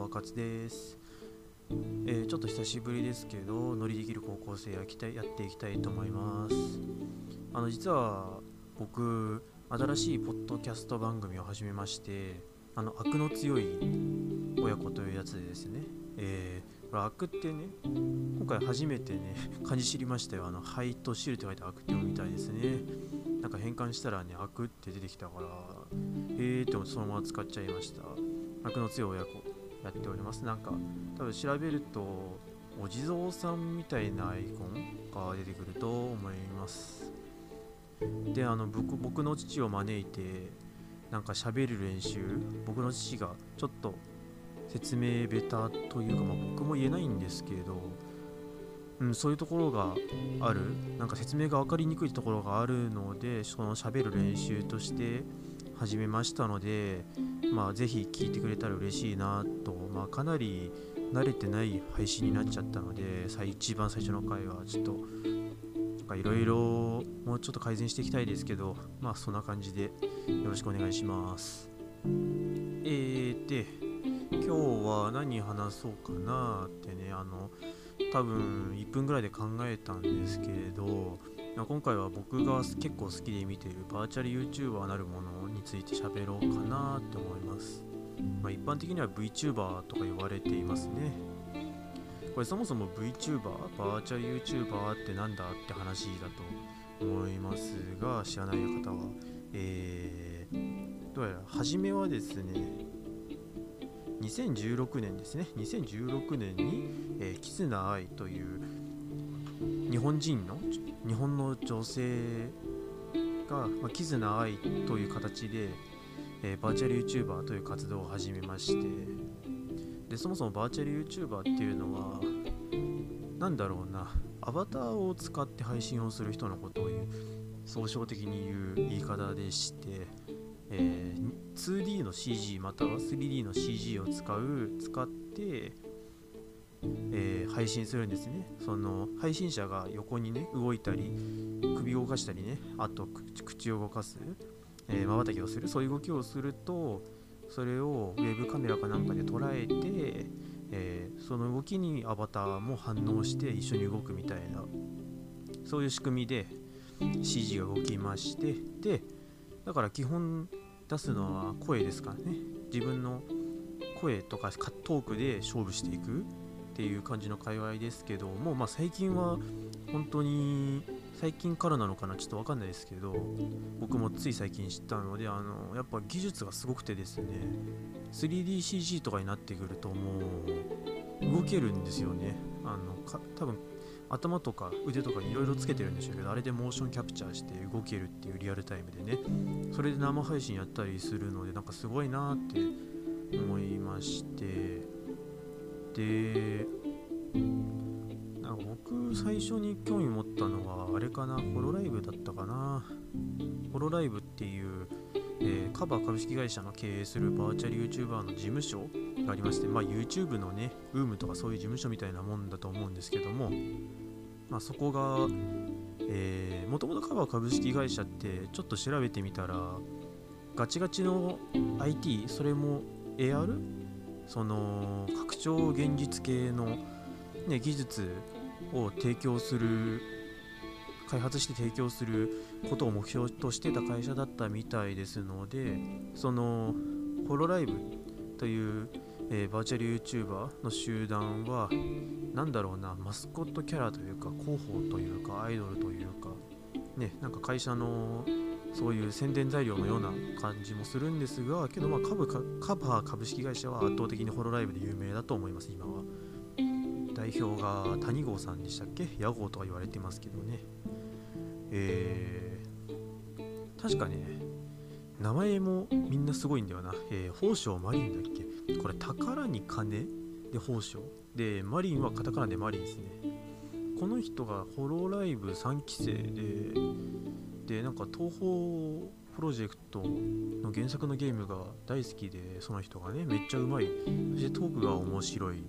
は勝です、えー、ちょっと久しぶりですけど乗りできる高校生やきたやっていきたいと思います。あの実は僕新しいポッドキャスト番組を始めましてあの悪の強い親子というやつでですね、えー、これ悪ってね今回初めてね 漢字知りましたよ。あの灰と汁って書いて悪って読みたいですね。なんか変換したらね悪って出てきたからえーってそのまま使っちゃいました。悪の強い親子。やっております。なんか多分調べるとお地蔵さんみたいなアイコンが出てくると思います。であの僕僕の父を招いてなんか喋る練習僕の父がちょっと説明ベタというか、まあ、僕も言えないんですけど、うん、そういうところがある。なんか説明が分かりにくいところがあるのでその喋る練習として始めましたので、まあ、ぜひ聞いてくれたら嬉しいなと、まあ、かなり慣れてない配信になっちゃったので一番最初の回はちょっといろいろもうちょっと改善していきたいですけどまあそんな感じでよろしくお願いします。えーで今日は何話そうかなってねあの多分1分ぐらいで考えたんですけれどま今回は僕が結構好きで見ているバーチャル YouTuber なるものについて喋ろうかなって思います。まあ、一般的には VTuber とか呼ばれていますね。これそもそも VTuber、バーチャル YouTuber って何だって話だと思いますが、知らない方は。えー、どうやら初めはですね、2016年ですね、2016年に、えー、キスナアイという日本人の日本の女性が、まあ、キズナアイという形で、えー、バーチャル YouTuber という活動を始めましてでそもそもバーチャル YouTuber っていうのは何だろうなアバターを使って配信をする人のことを言う総称的に言う言い方でして、えー、2D の CG または 3D の CG を使う使ってえー、配信するんですね。その配信者が横にね動いたり首を動かしたりねあと口を動かすまばたきをする。そういう動きをするとそれをウェブカメラかなんかで捉えて、えー、その動きにアバターも反応して一緒に動くみたいなそういう仕組みで CG が動きましてでだから基本出すのは声ですからね。自分の声とかトークで勝負していく。っていう感じの界隈ですけども、まあ、最近は本当に最近からなのかなちょっと分かんないですけど僕もつい最近知ったのであのやっぱ技術がすごくてですね 3DCG とかになってくるともう動けるんですよね。あのか多分頭とか腕とかにいろいろつけてるんでしょうけどあれでモーションキャプチャーして動けるっていうリアルタイムでねそれで生配信やったりするのでなんかすごいなって思いましてでなんか僕最初に興味持ったのはあれかなホロライブだったかな。ホロライブっていう、えー、カバー株式会社の経営するバーチャル YouTuber の事務所がありまして、まあ、YouTube のね UM とかそういう事務所みたいなもんだと思うんですけども、まあ、そこがもともとカバー株式会社ってちょっと調べてみたらガチガチの IT それも AR その拡張現実系の、ね、技術を提供する開発して提供することを目標としてた会社だったみたいですのでそのホロライブという、えー、バーチャル YouTuber の集団は何だろうなマスコットキャラというか広報というかアイドルというかねなんか会社のそういう宣伝材料のような感じもするんですがけどまあ株カバー株式会社は圧倒的にホロライブで有名だと思います今は。代表が谷郷さんでしたっけ？屋号とか言われてますけどね。えー、確かね名前もみんなすごいんだよな、えー、宝生マリンだっけ？これ宝に金？で宝生。でマリンはカタカナでマリンですね。この人がホロライブ3期生ででなんか東宝プロジェクトの原作のゲームが大好きでその人がねめっちゃうまい。そしてトークが面白い。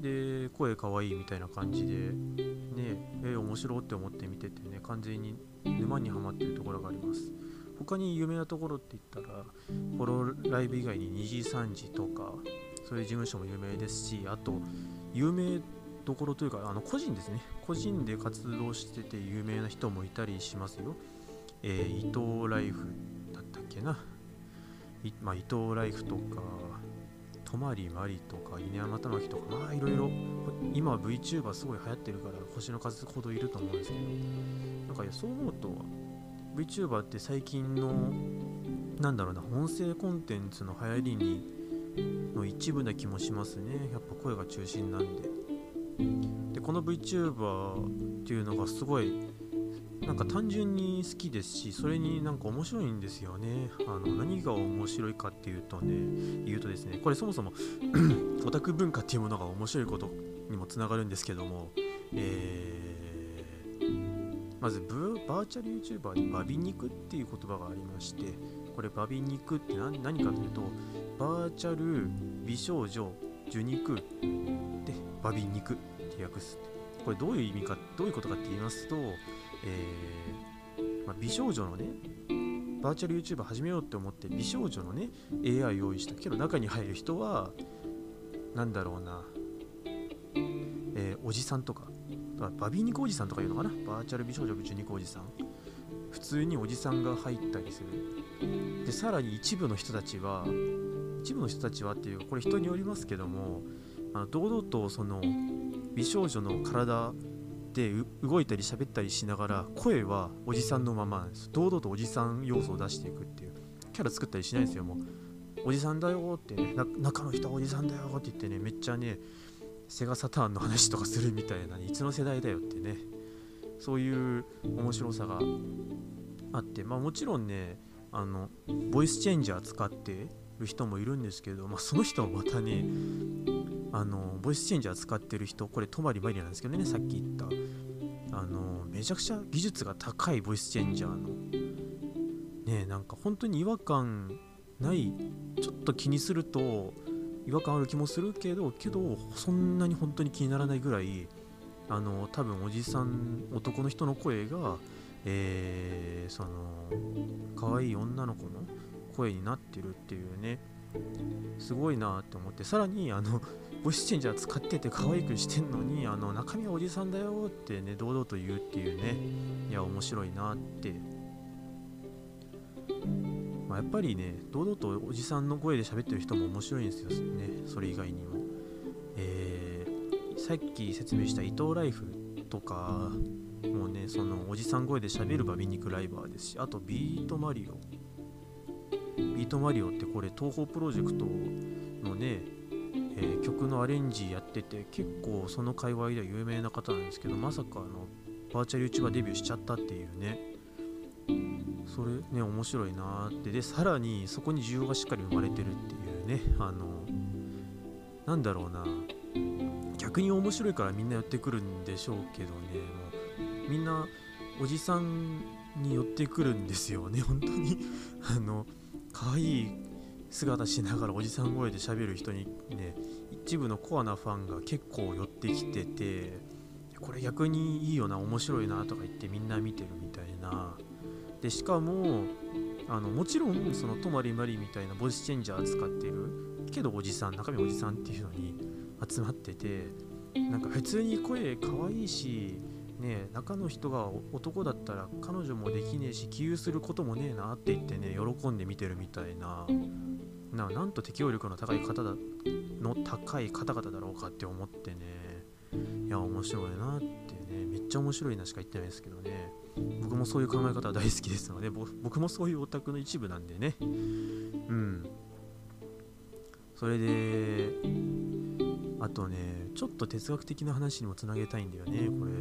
で声かわいいみたいな感じでねえー、面白って思って見ててね完全に沼にはまってるところがあります。他に有名なところって言ったらホロライブ以外に2時3時とかそういう事務所も有名ですしあと有名どころというかあの個人ですね。個人で活動してて有名な人もいたりしますよ、えー、伊藤ライフだったっけな、まあ、伊藤ライフとか泊まりまりとか稲山玉木とかまあいろいろ。今 VTuber すごい流行ってるから星の数ほどいると思うんですけど。なんかそう思うと VTuber って最近のなんだろうな音声コンテンツの流行りにの一部な気もしますね。やっぱ声が中心なんで。でこの VTuber っていうのがすごいなんか単純に好きですしそれになんか面白いんですよね。あの何が面白いかっていうとね言うとですねこれそもそも オタク文化っていうものが面白いことにもつながるんですけどもえー、まずバーチャル YouTuber にバビ肉っていう言葉がありましてこれバビ肉って何何かというとバーチャル美少女受肉でバビ肉って訳す。これどういう意味かどういうことかって言いますとえー、まあ、美少女のねバーチャル YouTuber 始めようって思って美少女のね AI 用意した。けど中に入る人は何だろうな、えー、おじさんとかバビーニコおじさんとかいうのかな？バーチャル美少女受肉おじさん。普通におじさんが入ったりする。でさらに一部の人たちは一部の人たちはっていうこれ人によりますけどもあの堂々とその美少女の体で動いたり喋ったりしながら声はおじさんのままなんです。堂々とおじさん要素を出していくっていう。キャラ作ったりしないんですよもう。おじさんだよってね中の人はおじさんだよって言ってねめっちゃねセガサターンの話とかするみたいな、ね、いつの世代だよってね。そういう面白さがあって。まあもちろんねあのボイスチェンジャー使ってる人もいるんですけど、まあ、その人はまたねあのボイスチェンジャー使ってる人これ泊まりマリなんですけどねさっき言った。あのめちゃくちゃ技術が高いボイスチェンジャーの。ねなんか本当に違和感ないちょっと気にすると違和感ある気もするけどけどそんなに本当に気にならないぐらいあの多分おじさん男の人の声がえー、その可愛い女の子の声になってるっていうね。すごいなって思ってさらにあのボイスチェンジャー使ってて可愛くしてんのにあの中身はおじさんだよってね堂々と言うっていうねいや面白いなって、まあ、やっぱりね堂々とおじさんの声で喋ってる人も面白いんですよねそれ以外にも、えー、さっき説明した伊藤ライフとかもうねそのおじさん声で喋るバビ肉ライバーですしあとビートマリオ。トマリオってこれ東宝プロジェクトのねえー、曲のアレンジやってて結構その界隈では有名な方なんですけどまさかあのバーチャル YouTuber デビューしちゃったっていうね。それね面白いなって。でさらにそこに需要がしっかり生まれてるっていうねあのなんだろうな。逆に面白いからみんな寄ってくるんでしょうけどね。もうみんなおじさんに寄ってくるんですよね本当に。あの可愛い姿しながらおじさん声で喋る人にね一部のコアなファンが結構寄ってきててこれ逆にいいよな面白いなとか言ってみんな見てるみたいな。でしかもあのもちろんその泊まりまりみたいなボイスチェンジャー使ってるけどおじさん中身おじさんっていうのに集まっててなんか普通に声可愛いしね中の人が男だったら彼女もできねえし起憂することもねえなって言ってね喜んで見てるみたいな。ななんと適応力の高い方だの高い方々だろうかって思ってね。いや面白いなってね。めっちゃ面白いなしか言ってないですけどね。僕もそういう考え方大好きですので僕もそういうオタクの一部なんでね。うん。それであとねちょっと哲学的な話にもつなげたいんだよねこれ、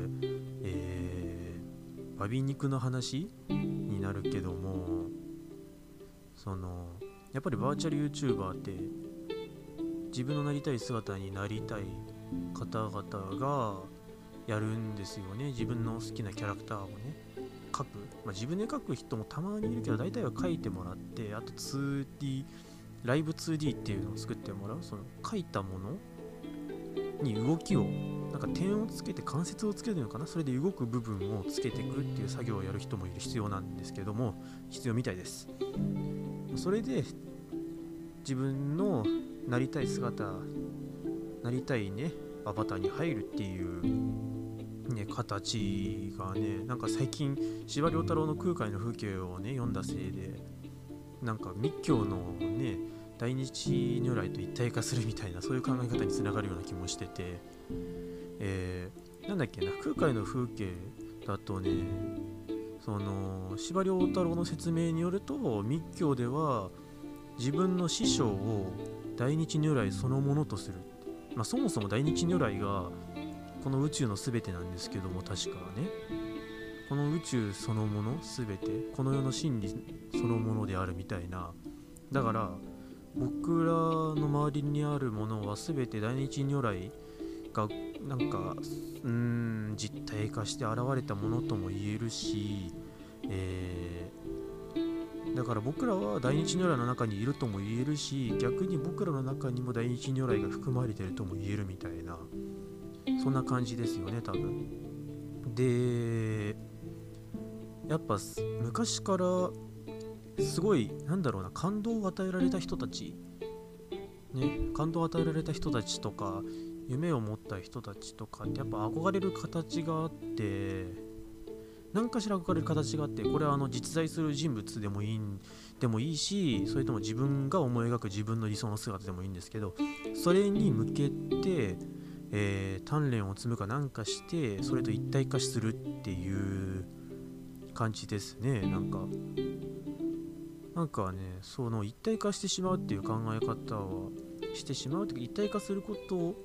バビ肉の話になるけどもそのやっぱりバーチャル YouTuber って自分のなりたい姿になりたい方々がやるんですよね。自分の好きなキャラクターをね描く、まあ、自分で描く人もたまにいるけど大体は描いてもらってあと 2D ライブ 2D っていうのを作ってもらう。その描いたものに動きをなんか点をつけて関節をつけるのかな？それで動く部分をつけていくっていう作業をやる人もいる必要なんですけども必要みたいです。それで自分のなりたい姿なりたいねアバターに入るっていうね形がねなんか最近司馬太郎の空海の風景をね読んだせいでなんか密教のね大日如来と一体化するみたいなそういう考え方につながるような気もしてて、えー、なんだっけな空海の風景だとねその司馬太郎の説明によると密教では自分の師匠を大日如来そのものとする、まあ、そもそも大日如来がこの宇宙の全てなんですけども確かね。この宇宙そのもの全てこの世の真理そのものであるみたいな。だから僕らの周りにあるものは全て大日如来がなんかうん実体化して現れたものとも言えるし、えー、だから僕らは大日如来の中にいるとも言えるし逆に僕らの中にも大日如来が含まれてるとも言えるみたいなそんな感じですよね多分。でやっぱ昔からすごいなんだろうな感動を与えられた人たち。ね感動を与えられた人たちとか夢を持った人たちとかってやっぱ憧れる形があって何かしら憧れる形があってこれはあの実在する人物でもいいでもいいしそれとも自分が思い描く自分の理想の姿でもいいんですけどそれに向けて、えー、鍛錬を積むかなんかしてそれと一体化するっていう感じですねなんか。なんかねその一体化してしまうっていう考え方はしてしまうというか一体化すること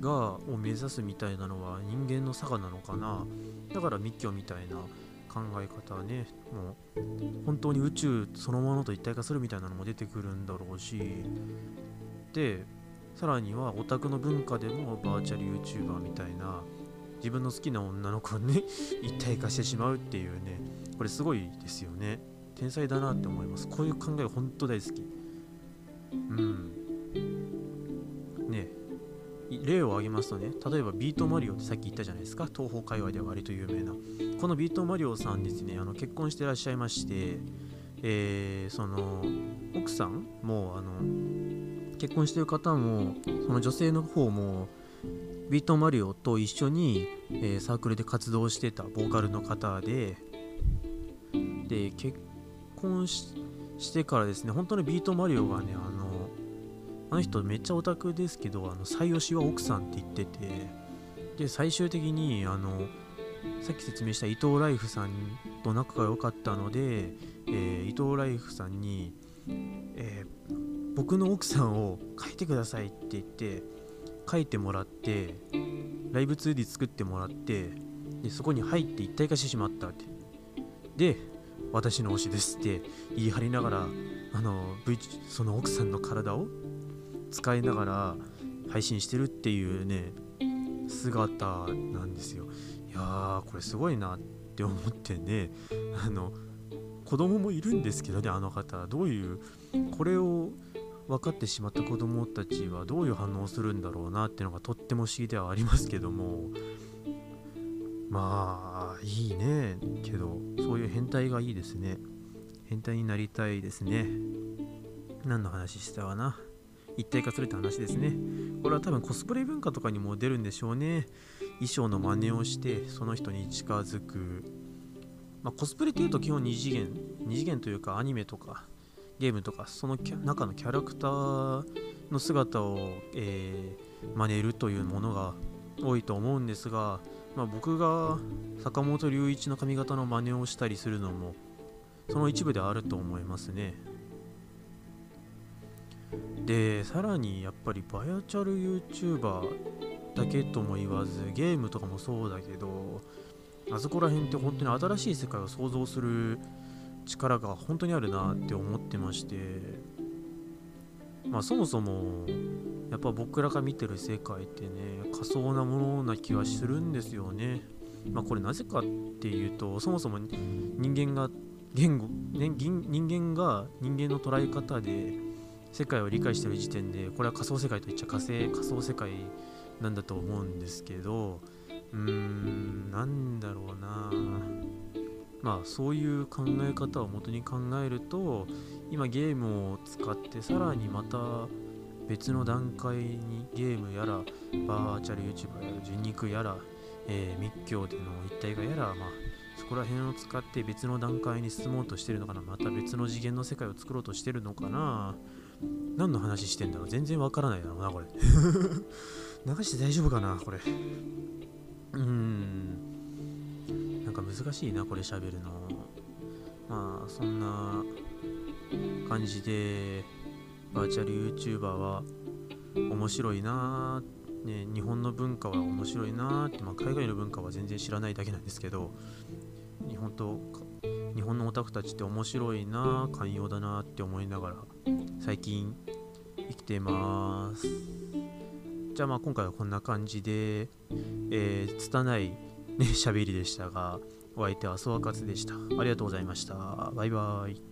がを目指すみたいなのは人間の差がなのかな。だから密教みたいな考え方はねもう本当に宇宙そのものと一体化するみたいなのも出てくるんだろうし。でさらにはオタクの文化でもバーチャル YouTuber みたいな自分の好きな女の子に 一体化してしまうっていうねこれすごいですよね。天才だなって思います。こういう考え本当大好き。うん。ね。例を挙げますとね例えばビートマリオってさっき言ったじゃないですか。東方界隈では割と有名な。このビートマリオさんですねあの結婚してらっしゃいましてえー、その奥さんもあの結婚してる方もその女性の方もビートマリオと一緒に、えー、サークルで活動してたボーカルの方でで結婚してからですね本当にビートマリオがねあのあの人めっちゃオタクですけどあの最推しは奥さんって言っててで最終的にあのさっき説明した伊藤ライフさんと仲が良かったので、えー、伊藤ライフさんに、えー、僕の奥さんを書いてくださいって言って書いてもらってライブ 2D 作ってもらってでそこに入って一体化してしまったって。で私の推しですって言い張りながらあの、v、その奥さんの体を使いながら配信してるっていうね姿なんですよ。いやーこれすごいなって思ってねあの子供もいるんですけどねあの方。どういうこれを分かってしまった子供たちはどういう反応をするんだろうなっていうのがとっても不思議ではありますけども。まあいいねけどそういう変態がいいですね変態になりたいですね何の話したかな一体化するって話ですね。これは多分コスプレ文化とかにも出るんでしょうね。衣装の真似をしてその人に近づく。まあ、コスプレっていうと基本2次元、2次元というかアニメとかゲームとかその中のキャラクターの姿を、えー、真似るというものが多いと思うんですが、まあ、僕が坂本龍一の髪型の真似をしたりするのもその一部であると思いますね。でさらにやっぱりバヤチャル YouTuber だけとも言わずゲームとかもそうだけどあそこら辺って本当に新しい世界を想像する力が本当にあるなって思ってましてまあそもそもやっぱ僕らが見てる世界ってね仮想なものな気がするんですよね。まあこれなぜかっていうとそもそも人間が言語、ね、人間が人間の捉え方で世界を理解してる時点でこれは仮想世界といっちゃ仮想仮想世界なんだと思うんですけどうーんなんだろうな。まあそういう考え方を元に考えると今ゲームを使ってさらにまた別の段階にゲームやらバーチャル YouTuber やら人肉やら、えー密教での一体化やら、まあ、そこら辺を使って別の段階に進もうとしてるのかな。また別の次元の世界を作ろうとしてるのかな。何の話してんだろう。全然わからないだろうなこれ。流して大丈夫かなこれ。うーん。なんか難しいなこれ喋るの。まあそんな感じでバーチャル YouTuber は面白いなー、ね、日本の文化は面白いなーって、まあ、海外の文化は全然知らないだけなんですけど日本と日本のオタクたちって面白いなー寛容だなーって思いながら最近生きてます。じゃあまあ今回はこんな感じで、えー、拙いね喋りでしたがお相手はソワカツでした。ありがとうございました。バイバイ。